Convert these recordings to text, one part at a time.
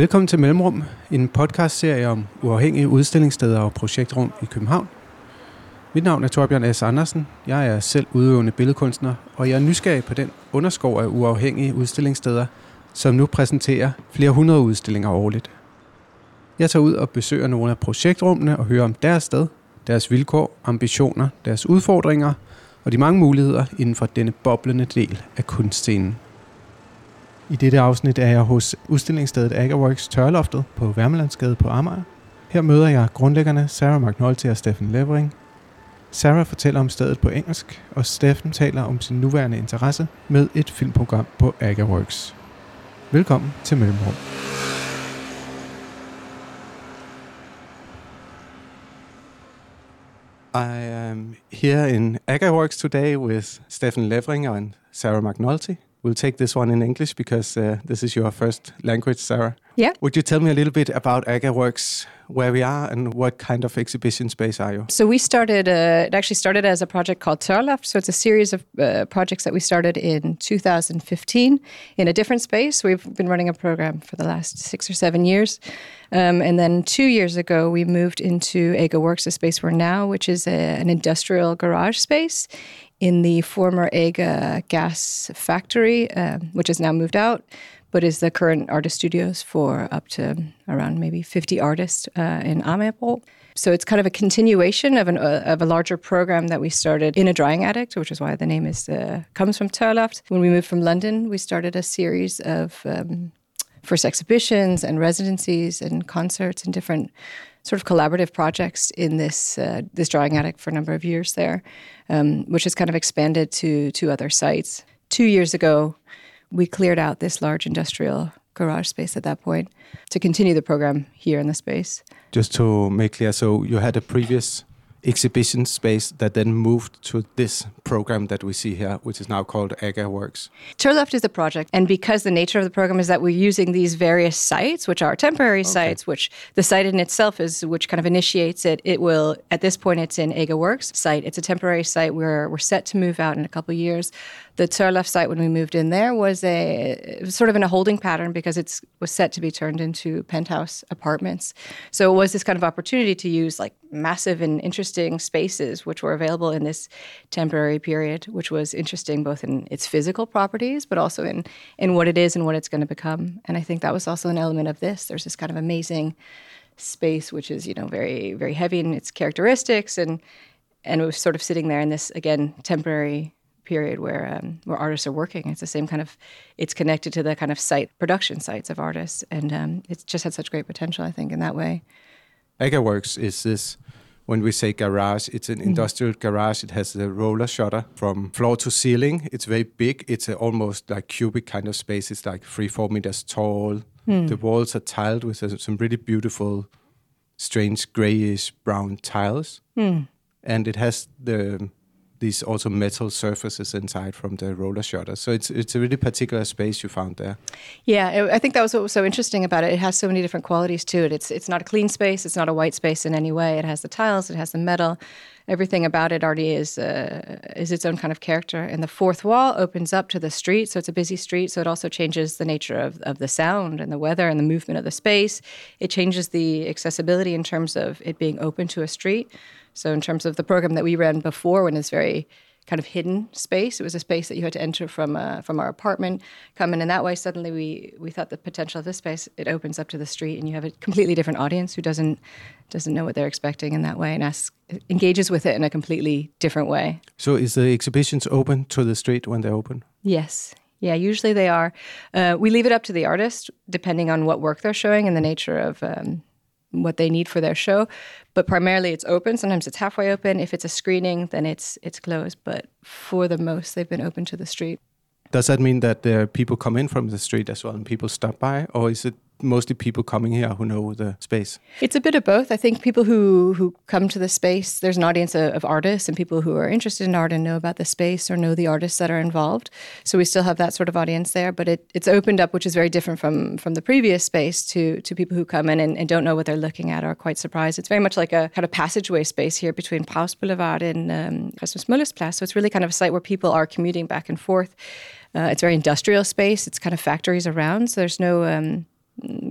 Velkommen til Mellemrum, en podcastserie om uafhængige udstillingssteder og projektrum i København. Mit navn er Torbjørn S. Andersen. Jeg er selv udøvende billedkunstner, og jeg er nysgerrig på den underskov af uafhængige udstillingssteder, som nu præsenterer flere hundrede udstillinger årligt. Jeg tager ud og besøger nogle af projektrummene og hører om deres sted, deres vilkår, ambitioner, deres udfordringer og de mange muligheder inden for denne boblende del af kunstscenen. I dette afsnit er jeg hos udstillingsstedet Agerworks Tørloftet på Værmelandsgade på Amager. Her møder jeg grundlæggerne Sarah McNulty og Steffen Levering. Sarah fortæller om stedet på engelsk, og Steffen taler om sin nuværende interesse med et filmprogram på Agerworks. Velkommen til Mellemrum. I am here in AgaWorks today with Steffen Levering and Sarah McNulty. We'll take this one in English because uh, this is your first language, Sarah. Yeah. Would you tell me a little bit about AGA Works, where we are, and what kind of exhibition space are you? So we started. Uh, it actually started as a project called Tørreloft. So it's a series of uh, projects that we started in 2015 in a different space. We've been running a program for the last six or seven years, um, and then two years ago we moved into Works, the space we're now, which is a, an industrial garage space in the former AGA gas factory, uh, which has now moved out, but is the current artist studios for up to around maybe 50 artists uh, in Amagerbro. So it's kind of a continuation of, an, uh, of a larger program that we started in a drying attic, which is why the name is uh, comes from Tørreloft. When we moved from London, we started a series of um, first exhibitions and residencies and concerts and different sort of collaborative projects in this uh, this drawing attic for a number of years there, um, which has kind of expanded to to other sites. Two years ago, we cleared out this large industrial garage space at that point to continue the program here in the space. Just to make clear, so you had a previous exhibition space that then moved to this program that we see here, which is now called AGA Works. Tørreloft is the project, and because the nature of the program is that we're using these various sites, which are temporary okay. sites, which the site in itself is, which kind of initiates it. It will, at this point, it's in AGA Works site. It's a temporary site. We're we're set to move out in a couple of years the Tørreloft site when we moved in there was a was sort of in a holding pattern because it was set to be turned into penthouse apartments. So it was this kind of opportunity to use like massive and interesting spaces which were available in this temporary period, which was interesting both in its physical properties but also in in what it is and what it's going to become. And I think that was also an element of this. There's this kind of amazing space which is you know very very heavy in its characteristics and and it was sort of sitting there in this again temporary period where um, where artists are working. It's the same kind of, it's connected to the kind of site production sites of artists, and um, it's just had such great potential. I think in that way. Works is this. When we say garage, it's an mm. industrial garage. It has a roller shutter from floor to ceiling. It's very big. It's a almost like cubic kind of space. It's like three, four meters tall. Mm. The walls are tiled with uh, some really beautiful, strange grayish brown tiles. Mm. And it has the these also metal surfaces inside from the roller shutter. So it's it's a really particular space you found there. Yeah, I think that was what was so interesting about it. It has so many different qualities to it. It's it's not a clean space. It's not a white space in any way. It has the tiles. It has the metal. Everything about it already is uh, is its own kind of character. And the fourth wall opens up to the street, so it's a busy street. So it also changes the nature of, of the sound and the weather and the movement of the space. It changes the accessibility in terms of it being open to a street. So in terms of the program that we ran before, when it's very kind of hidden space, it was a space that you had to enter from uh, from our apartment, come in, and that way suddenly we we thought the potential of this space it opens up to the street, and you have a completely different audience who doesn't doesn't know what they're expecting in that way, and asks engages with it in a completely different way. So is the exhibitions open to the street when they're open? Yes. Yeah, usually they are. Uh, we leave it up to the artist, depending on what work they're showing and the nature of um, what they need for their show. But primarily, it's open. Sometimes it's halfway open. If it's a screening, then it's it's closed. But for the most, they've been open to the street. Does that mean that there people come in from the street as well and people stop by, or is it mostly people coming here who know the space? It's a bit of both. I think people who who come to the space, there's an audience of, of, artists and people who are interested in art and know about the space or know the artists that are involved. So we still have that sort of audience there, but it, it's opened up, which is very different from from the previous space to to people who come in and, and don't know what they're looking at or are quite surprised. It's very much like a kind of passageway space here between Prags Boulevard and um, Christmas Møller's So it's really kind of a site where people are commuting back and forth. Uh, it's very industrial space. It's kind of factories around, so there's no um,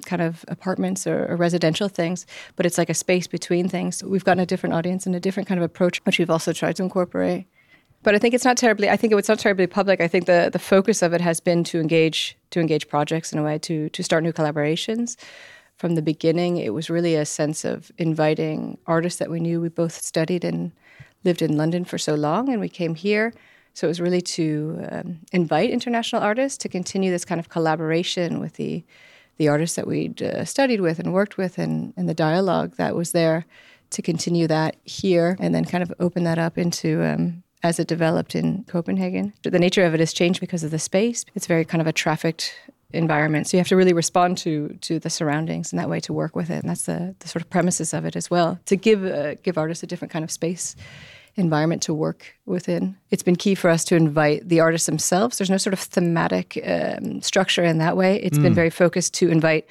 kind of apartments or, or, residential things, but it's like a space between things. We've gotten a different audience and a different kind of approach, which we've also tried to incorporate. But I think it's not terribly. I think it's not terribly public. I think the the focus of it has been to engage to engage projects in a way to to start new collaborations. From the beginning, it was really a sense of inviting artists that we knew. We both studied and lived in London for so long, and we came here so it was really to um, invite international artists to continue this kind of collaboration with the the artists that we'd uh, studied with and worked with, and, and the dialogue that was there to continue that here, and then kind of open that up into um, as it developed in Copenhagen. The nature of it has changed because of the space. It's very kind of a trafficked environment. So you have to really respond to to the surroundings in that way to work with it. And that's the, the sort of premises of it as well. To give uh, give artists a different kind of space environment to work within. It's been key for us to invite the artists themselves. There's no sort of thematic um, structure in that way. It's mm. been very focused to invite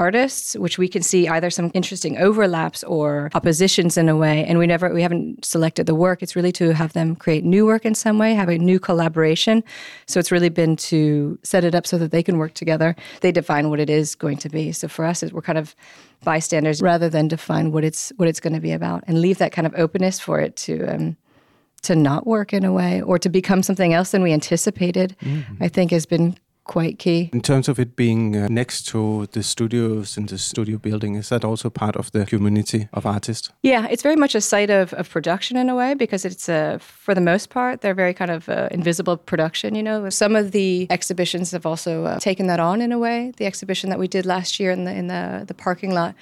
artists, which we can see either some interesting overlaps or oppositions in a way. And we never we haven't selected the work. It's really to have them create new work in some way, have a new collaboration. So it's really been to set it up so that they can work together. They define what it is going to be. So for us, we're kind of bystanders rather than define what it's what it's going to be about and leave that kind of openness for it to um, to not work in a way or to become something else than we anticipated. Mm-hmm. I think has been quite key. In terms of it being uh, next to the studios and the studio building, is that also part of the community of artists? Yeah, it's very much a site of, of production in a way because it's, uh, for the most part, they're very kind of uh, invisible production, you know. Some of the exhibitions have also uh, taken that on in a way. The exhibition that we did last year in the, in the, the parking lot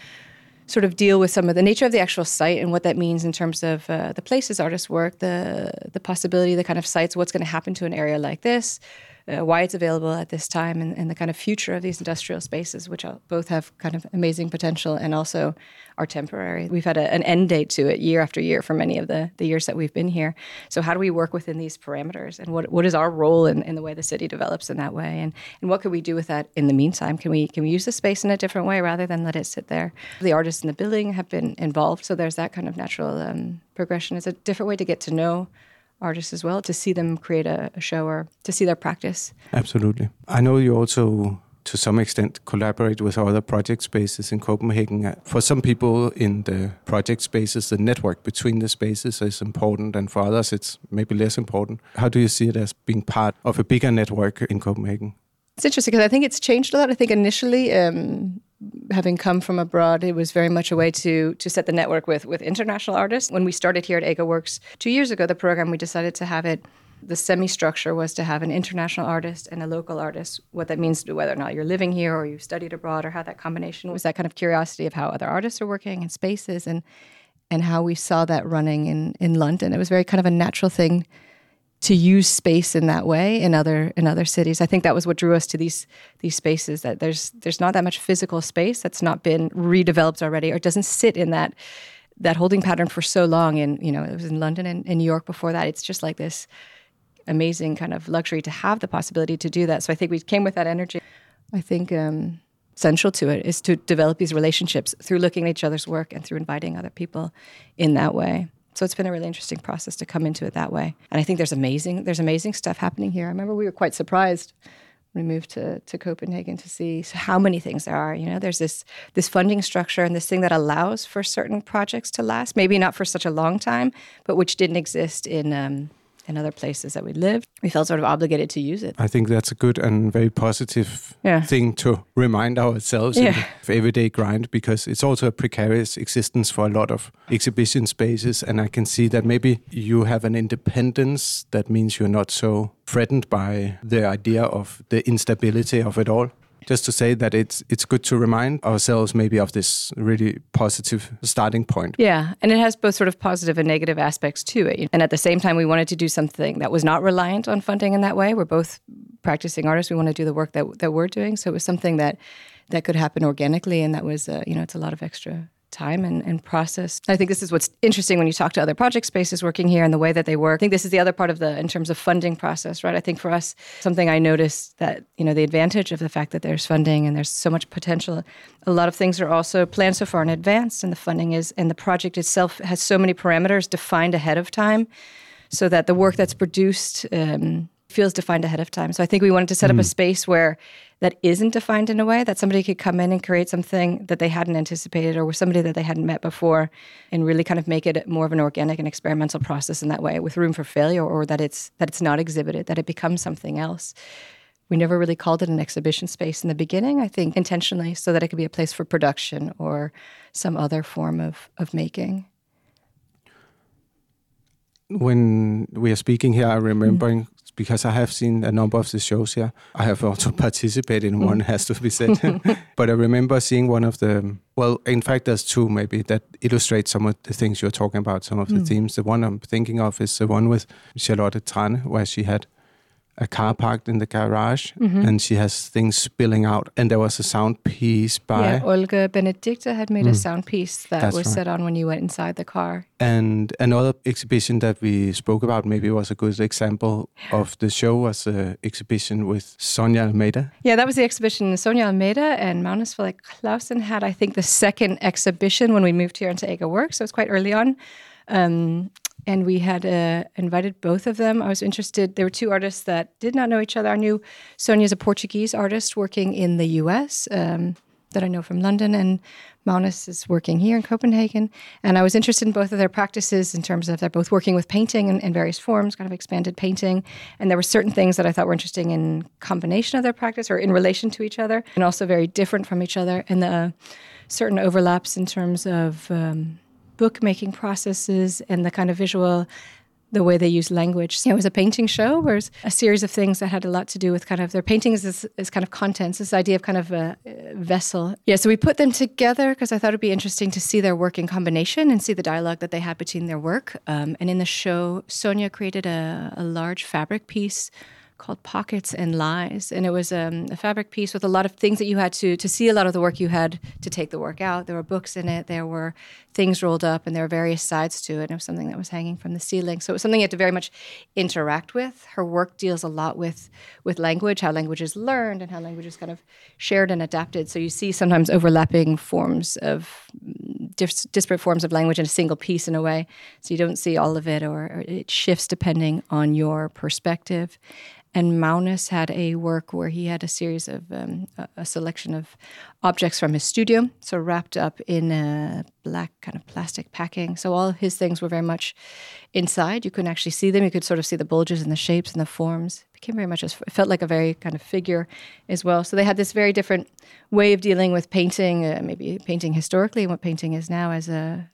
sort of deal with some of the nature of the actual site and what that means in terms of uh, the places artists work, the the possibility, the kind of sites, what's going to happen to an area like this, uh, why it's available at this time and, and, the kind of future of these industrial spaces, which both have kind of amazing potential and also are temporary. We've had a, an end date to it year after year for many of the, the years that we've been here. So how do we work within these parameters and what, what is our role in, in the way the city develops in that way? And, and what can we do with that in the meantime? Can we, can we use the space in a different way rather than let it sit there? The artists in the building have been involved, so there's that kind of natural um, progression. It's a different way to get to know artists as well to see them create a, a, show or to see their practice. Absolutely. I know you also, to some extent, collaborate with other project spaces in Copenhagen. For some people in the project spaces, the network between the spaces is important, and for others, it's maybe less important. How do you see it as being part of a bigger network in Copenhagen? It's interesting because I think it's changed a lot. I think initially, um, having come from abroad, it was very much a way to to set the network with with international artists. When we started here at AGA Works two years ago, the program we decided to have it. The semi structure was to have an international artist and a local artist. What that means, to whether or not you're living here or you've studied abroad, or how that combination was that kind of curiosity of how other artists are working in spaces and and how we saw that running in in London. It was very kind of a natural thing to use space in that way in other in other cities. I think that was what drew us to these these spaces. That there's there's not that much physical space that's not been redeveloped already, or doesn't sit in that that holding pattern for so long. And you know, it was in London and in New York before that. It's just like this amazing kind of luxury to have the possibility to do that. So I think we came with that energy. I think um, central to it is to develop these relationships through looking at each other's work and through inviting other people in that way. So it's been a really interesting process to come into it that way. And I think there's amazing there's amazing stuff happening here. I remember we were quite surprised when we moved to, to Copenhagen to see how many things there are. You know, there's this this funding structure and this thing that allows for certain projects to last, maybe not for such a long time, but which didn't exist in um, in other places that we lived. We felt sort of obligated to use it. I think that's a good and very positive yeah. thing to remind ourselves yeah. in everyday grind because it's also a precarious existence for a lot of exhibition spaces. And I can see that maybe you have an independence that means you're not so threatened by the idea of the instability of it all just to say that it's it's good to remind ourselves maybe of this really positive starting point. Yeah, and it has both sort of positive and negative aspects to it. And at the same time, we wanted to do something that was not reliant on funding in that way. We're both practicing artists. We want to do the work that that we're doing, so it was something that that could happen organically, and that was uh, you know it's a lot of extra time and, and process. I think this is what's interesting when you talk to other project spaces working here and the way that they work. I think this is the other part of the in terms of funding process, right? I think for us, something I noticed that, you know, the advantage of the fact that there's funding and there's so much potential. A lot of things are also planned so far in advance and the funding is and the project itself has so many parameters defined ahead of time so that the work that's produced um, feels defined ahead of time. So I think we wanted to set up a hmm. space where that isn't defined in a way that somebody could come in and create something that they hadn't anticipated or with somebody that they hadn't met before and really kind of make it more of an organic and experimental process in that way with room for failure or that it's that it's not exhibited that it becomes something else. We never really called it an exhibition space in the beginning i think intentionally so that it could be a place for production or some other form of of making when we are speaking here, I'm remembering because I have seen a number of the shows here. I have also participated in one, has to be said. but I remember seeing one of the, well, in fact, there's two maybe that illustrate some of the things you're talking about, some of the hmm. themes. The one I'm thinking of is the one with Charlotte Thrane, where she had a car parked in the garage and she has things spilling out. And there was a sound piece by. yeah olga benedicta had made a sound piece that That's was right. set on when you went inside the car And another exhibition that we spoke about, maybe was a good example of the show, was an exhibition with Sonia Almeida. Yeah, that was the exhibition Sonia Almeida and Magnus Philip Clausen had, I think, the second exhibition when we moved here into AGA Work. So it was quite early on. Um, and we had uh, invited both of them. I was interested. There were two artists that did not know each other. I knew Sonia's a Portuguese artist working in the US um, that I know from London, and Magnus is working here in Copenhagen. And I was interested in both of their practices in terms of they're both working with painting in, in various forms, kind of expanded painting. And there were certain things that I thought were interesting in combination of their practice or in relation to each other, and also very different from each other. And the certain overlaps in terms of um, bookmaking processes and the kind of visual the way they use language. It was a painting show where a series of things that had a lot to do with kind of their paintings as, as kind of contents, this idea of kind of a, a vessel. Yeah, so we put them together because I thought it'd be interesting to see their work in combination and see the dialogue that they had between their work. Um, and in the show, Sonia created a, a large fabric piece called Pockets and Lies. And it was um, a fabric piece with a lot of things that you had to, to see a lot of the work you had to take the work out. There were books in it, there were things rolled up, and there were various sides to it. And it was something that was hanging from the ceiling. So it was something you had to very much interact with. Her work deals a lot with, with language, how language is learned, and how language is kind of shared and adapted. So you see sometimes overlapping forms of dis- disparate forms of language in a single piece in a way. So you don't see all of it, or, or it shifts depending on your perspective. And Magnus had a work where he had a series of um, a, a selection of objects from his studio, so wrapped up in a black kind of plastic packing. So all his things were very much inside. You couldn't actually see them. You could sort of see the bulges and the shapes and the forms. It became very much as it felt like a very kind of figure as well. So they had this very different way of dealing with painting, uh, maybe painting historically and what painting is now as a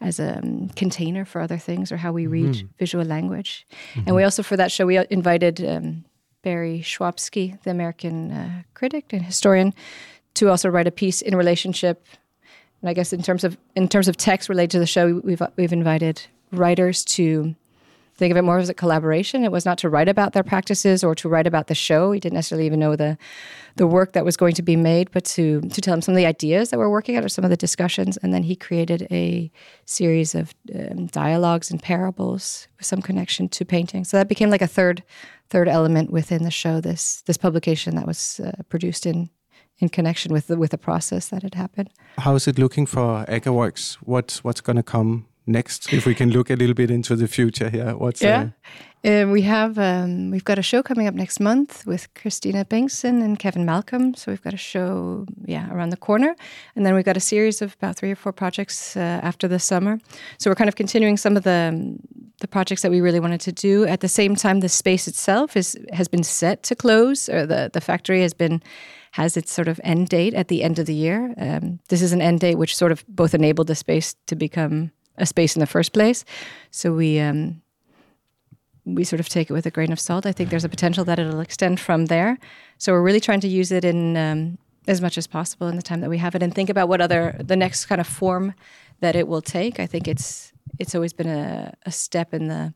as a um, container for other things or how we read visual language. And we also, for that show, we invited um, Barry Schwabsky, the American uh, critic and historian, to also write a piece in relationship. And I guess in terms of in terms of text related to the show, we've we've invited writers to think of it more as a collaboration. It was not to write about their practices or to write about the show. We didn't necessarily even know the the work that was going to be made, but to to tell him some of the ideas that we're working at or some of the discussions. And then he created a series of um, dialogues and parables with some connection to painting. So that became like a third third element within the show. This this publication that was uh, produced in in connection with the with the process that had happened. How is it looking for Works? What's what's going to come next? If we can look a little bit into the future here, what's Yeah. uh, Um, we have um, we've got a show coming up next month with Christina Bengtson and Kevin Malcolm. So we've got a show, yeah, around the corner, and then we've got a series of about three or four projects uh, after the summer. So we're kind of continuing some of the um, the projects that we really wanted to do. At the same time, the space itself is has been set to close, or the the factory has been has its sort of end date at the end of the year. Um, this is an end date which sort of both enabled the space to become a space in the first place. So we um, we sort of take it with a grain of salt. I think there's a potential that it'll extend from there. So we're really trying to use it in um, as much as possible in the time that we have it, and think about what other the next kind of form that it will take. I think it's it's always been a, a step in the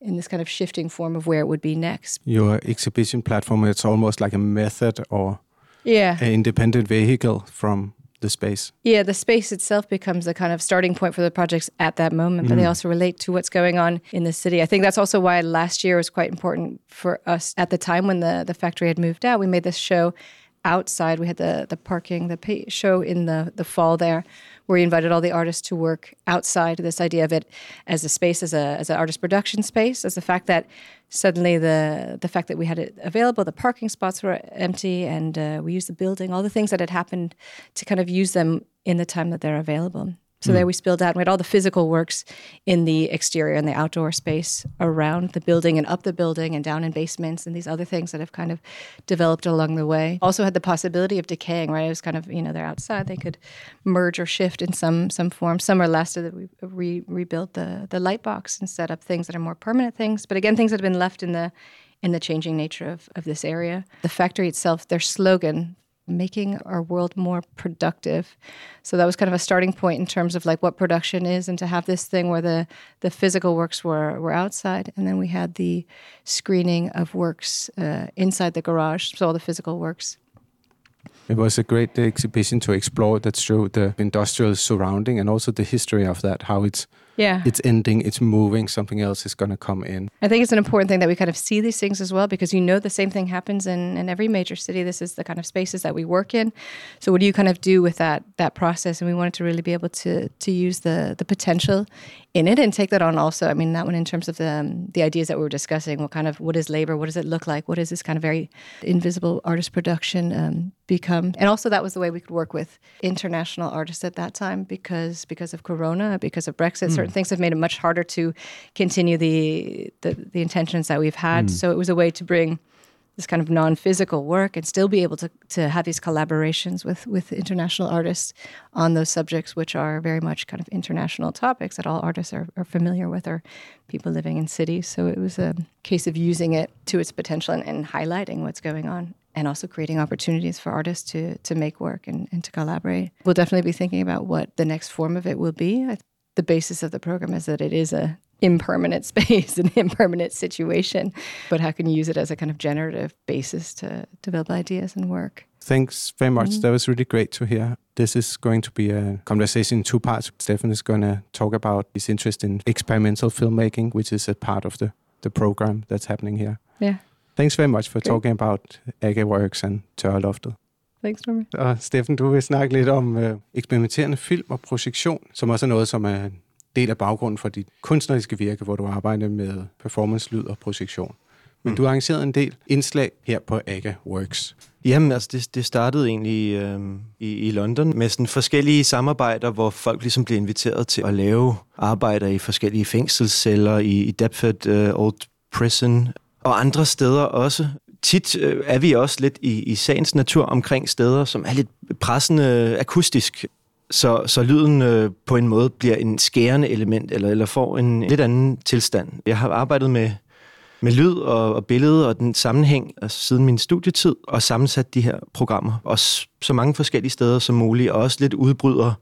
in this kind of shifting form of where it would be next. your exhibition platform? It's almost like a method or Yeah, an independent vehicle from the space. Yeah, the space itself becomes the kind of starting point for the projects at that moment, but they mm. also relate to what's going on in the city. I think that's also why last year was quite important for us. At the time when the, the factory had moved out, we made this show outside. We had the the parking, the pay show in the the fall there, where we invited all the artists to work outside. This idea of it as a space, as a as an artist production space, as the fact that suddenly the the fact that we had it available, the parking spots were empty, and uh, we used the building, all the things that had happened to kind of use them in the time that they're available. So mm. there we spilled out and we had all the physical works in the exterior and the outdoor space around the building and up the building and down in basements and these other things that have kind of developed along the way. Also had the possibility of decaying, right? It was kind of, you know, they're outside, they could merge or shift in some some form. Summer lasted that we re- rebuilt the the light box and set up things that are more permanent things, but again things that have been left in the in the changing nature of, of this area. The factory itself, their slogan making our world more productive. So that was kind of a starting point in terms of like what production is and to have this thing where the the physical works were were outside and then we had the screening of works uh, inside the garage, so all the physical works. It was a great exhibition to explore that showed the industrial surrounding and also the history of that, how it's yeah. It's ending it's moving something else is going to come in. I think it's an important thing that we kind of see these things as well because you know the same thing happens in, in every major city. This is the kind of spaces that we work in. So what do you kind of do with that that process? And we wanted to really be able to to use the the potential in it and take that on also. I mean that one in terms of the um, the ideas that we were discussing what kind of what is labor? What does it look like? What is this kind of very invisible artist production um, become? And also that was the way we could work with international artists at that time because because of corona because of brexit mm certain things have made it much harder to continue the the, the intentions that we've had. Mm. So it was a way to bring this kind of non-physical work and still be able to, to have these collaborations with with international artists on those subjects which are very much kind of international topics that all artists are, are familiar with or people living in cities. So it was a case of using it to its potential and, and highlighting what's going on and also creating opportunities for artists to to make work and, and to collaborate. We'll definitely be thinking about what the next form of it will be. The basis of the program is that it is a impermanent space, an impermanent situation. But how can you use it as a kind of generative basis to develop ideas and work? Thanks very much. Mm-hmm. That was really great to hear. This is going to be a conversation in two parts. Steffen is going to talk about his interest in experimental filmmaking, which is a part of the, the program that's happening here. Yeah. Thanks very much for great. talking about AGA Works and Tørreloftet. Thanks, Norman. Og Steffen, du vil snakke lidt om øh, eksperimenterende film og projektion, som også er noget, som er en del af baggrunden for dit kunstneriske virke, hvor du arbejder med performance, lyd og projektion. Men mm. du har arrangeret en del indslag her på AGA Works. Jamen, altså det, det startede egentlig øh, i, i London med sådan forskellige samarbejder, hvor folk ligesom blev inviteret til at lave arbejder i forskellige fængselsceller, i, i Deptford uh, Old Prison og andre steder også tit øh, er vi også lidt i, i sagens natur omkring steder, som er lidt pressende akustisk. Så, så lyden øh, på en måde bliver en skærende element, eller, eller får en lidt anden tilstand. Jeg har arbejdet med, med lyd og, og billede og den sammenhæng altså siden min studietid, og sammensat de her programmer. Også så mange forskellige steder som muligt, og også lidt udbryder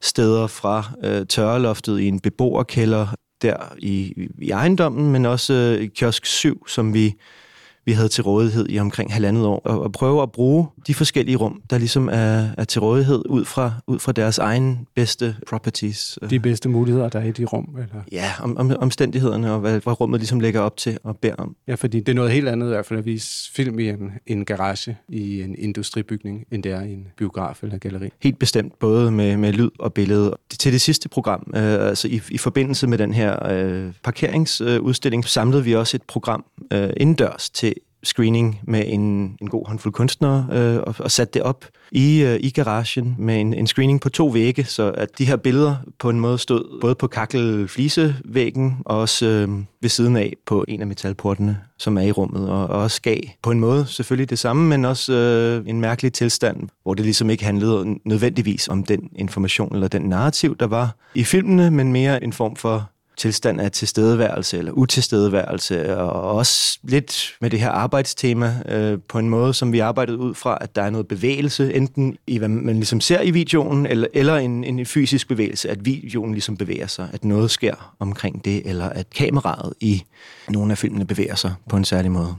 steder fra øh, tørreloftet i en beboerkælder der i, i ejendommen, men også øh, kiosk 7, som vi vi havde til rådighed i omkring halvandet år, og, og prøve at bruge de forskellige rum, der ligesom er, er til rådighed ud fra, ud fra deres egen bedste properties. De bedste muligheder, der er i de rum? Eller? Ja, om, om, omstændighederne og hvad, hvad rummet ligesom lægger op til og beder om. Ja, fordi det er noget helt andet i hvert fald at vise film i en, en garage i en industribygning, end det er i en biograf eller galleri. Helt bestemt, både med, med lyd og billede. Til det sidste program, øh, altså i, i forbindelse med den her øh, parkeringsudstilling, øh, samlede vi også et program øh, indendørs til screening med en, en god håndfuld kunstnere øh, og, og sat det op i, øh, i garagen med en, en screening på to vægge, så at de her billeder på en måde stod både på kakkelflisevæggen og også øh, ved siden af på en af metalportene, som er i rummet, og, og også gav på en måde selvfølgelig det samme, men også øh, en mærkelig tilstand, hvor det ligesom ikke handlede nødvendigvis om den information eller den narrativ, der var i filmene, men mere en form for tilstand af tilstedeværelse eller utilstedeværelse, og også lidt med det her arbejdstema øh, på en måde, som vi arbejdede ud fra, at der er noget bevægelse, enten i hvad man ligesom ser i videoen, eller, eller en, en fysisk bevægelse, at videoen ligesom bevæger sig, at noget sker omkring det, eller at kameraet i nogle af filmene bevæger sig på en særlig måde.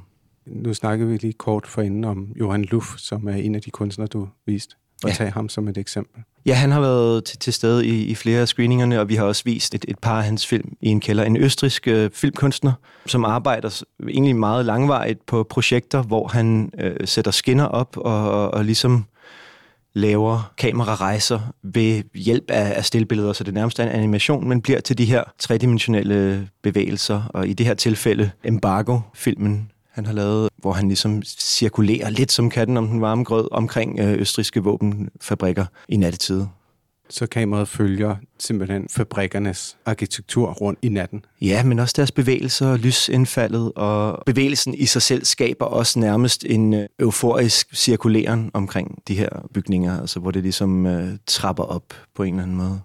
Nu snakkede vi lige kort forinden om Johan Luff, som er en af de kunstnere, du viste, og ja. tage ham som et eksempel. Ja, han har været til, til stede i, i flere af screeningerne, og vi har også vist et, et par af hans film i en kælder. En østrisk øh, filmkunstner, som arbejder egentlig meget langvarigt på projekter, hvor han øh, sætter skinner op og, og, og ligesom laver kamerarejser ved hjælp af, af stillbilleder, så det nærmest er en animation, men bliver til de her tredimensionelle bevægelser, og i det her tilfælde Embargo-filmen, han har lavet, hvor han ligesom cirkulerer lidt som katten om den varme grød omkring øh, østriske våbenfabrikker i nattetid. Så kameraet følger simpelthen fabrikkernes arkitektur rundt i natten. Ja, men også deres bevægelser, lysindfaldet, og bevægelsen i sig selv skaber også nærmest en øh, euforisk cirkuleren omkring de her bygninger, altså hvor det ligesom øh, trapper op på en eller anden måde.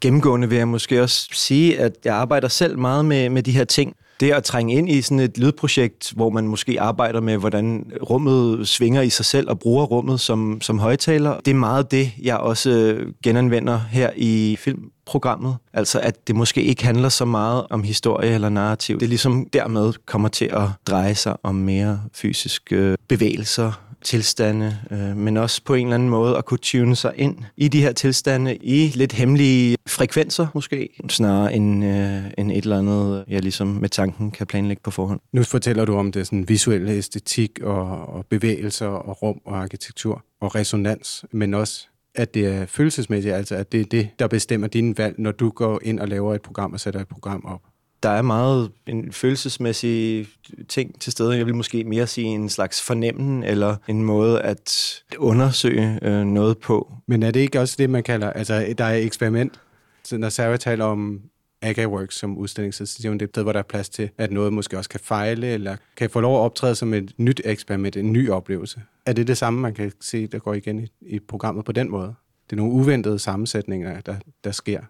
Gennemgående vil jeg måske også sige, at jeg arbejder selv meget med, med de her ting. Det at trænge ind i sådan et lydprojekt, hvor man måske arbejder med, hvordan rummet svinger i sig selv og bruger rummet som, som højtaler, det er meget det, jeg også øh, genanvender her i filmprogrammet. Altså at det måske ikke handler så meget om historie eller narrativ. Det ligesom dermed kommer til at dreje sig om mere fysiske øh, bevægelser, tilstande, øh, men også på en eller anden måde at kunne tune sig ind i de her tilstande i lidt hemmelige frekvenser måske, snarere end, øh, end et eller andet, jeg ligesom med tanken kan planlægge på forhånd. Nu fortæller du om det sådan visuelle æstetik og, og bevægelser og rum og arkitektur og resonans, men også at det er følelsesmæssigt, altså at det er det, der bestemmer dine valg, når du går ind og laver et program og sætter et program op der er meget en følelsesmæssig ting til stede. Jeg vil måske mere sige en slags fornemmen, eller en måde at undersøge øh, noget på. Men er det ikke også det, man kalder, altså der er eksperiment? Så når Sarah taler om Works som udstilling, så siger hun, det er et sted, hvor der er plads til, at noget måske også kan fejle, eller kan få lov at optræde som et nyt eksperiment, en ny oplevelse. Er det det samme, man kan se, der går igen i, i programmet på den måde? Det er nogle uventede sammensætninger, der, der sker.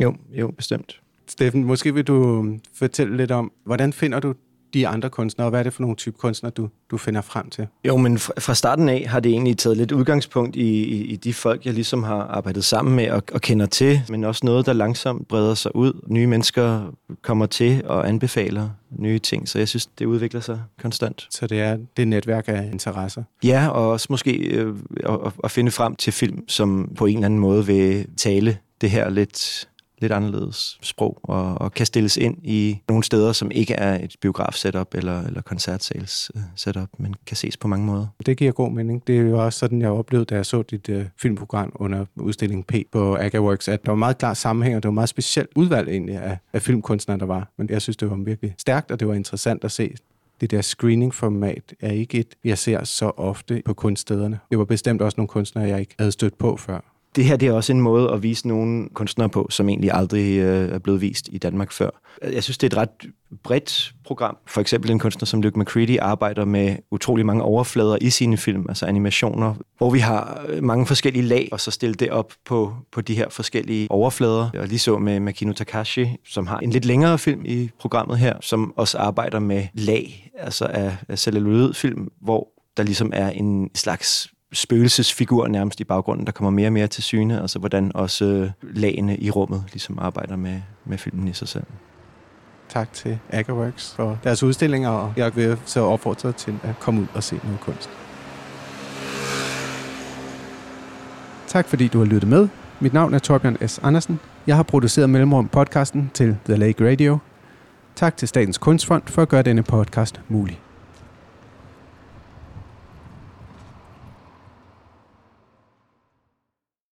Jo, jo, bestemt. Steffen, måske vil du fortælle lidt om, hvordan finder du de andre kunstnere, og hvad er det for nogle type kunstnere, du, du finder frem til? Jo, men fra starten af har det egentlig taget lidt udgangspunkt i, i, i de folk, jeg ligesom har arbejdet sammen med og, og kender til, men også noget, der langsomt breder sig ud. Nye mennesker kommer til og anbefaler nye ting, så jeg synes, det udvikler sig konstant. Så det er det netværk af interesser? Ja, og også måske øh, at, at finde frem til film, som på en eller anden måde vil tale det her lidt lidt anderledes sprog, og, og kan stilles ind i nogle steder, som ikke er et biograf-setup eller, eller koncertsales-setup, øh, men kan ses på mange måder. Det giver god mening. Det er jo også sådan, jeg oplevede, da jeg så dit øh, filmprogram under udstillingen P på AgaWorks, at der var meget klar sammenhæng, og det var meget specielt udvalg egentlig af, af filmkunstnere, der var. Men jeg synes, det var virkelig stærkt, og det var interessant at se det der screening-format er ikke et, jeg ser så ofte på kunststederne. Det var bestemt også nogle kunstnere, jeg ikke havde stødt på før det her det er også en måde at vise nogle kunstnere på, som egentlig aldrig øh, er blevet vist i Danmark før. Jeg synes, det er et ret bredt program. For eksempel en kunstner som Luke McCready arbejder med utrolig mange overflader i sine film, altså animationer, hvor vi har øh, mange forskellige lag, og så stille det op på, på de her forskellige overflader. Og lige så med Makino Takashi, som har en lidt længere film i programmet her, som også arbejder med lag, altså af, af celluloidfilm, hvor der ligesom er en slags spøgelsesfigur nærmest i baggrunden, der kommer mere og mere til syne, altså hvordan også øh, lagene i rummet ligesom arbejder med, med filmen i sig selv. Tak til Agerworks for deres udstillinger, og jeg vil så opfordre til at komme ud og se noget kunst. Tak fordi du har lyttet med. Mit navn er Torbjørn S. Andersen. Jeg har produceret Mellemrum podcasten til The Lake Radio. Tak til Statens Kunstfond for at gøre denne podcast mulig.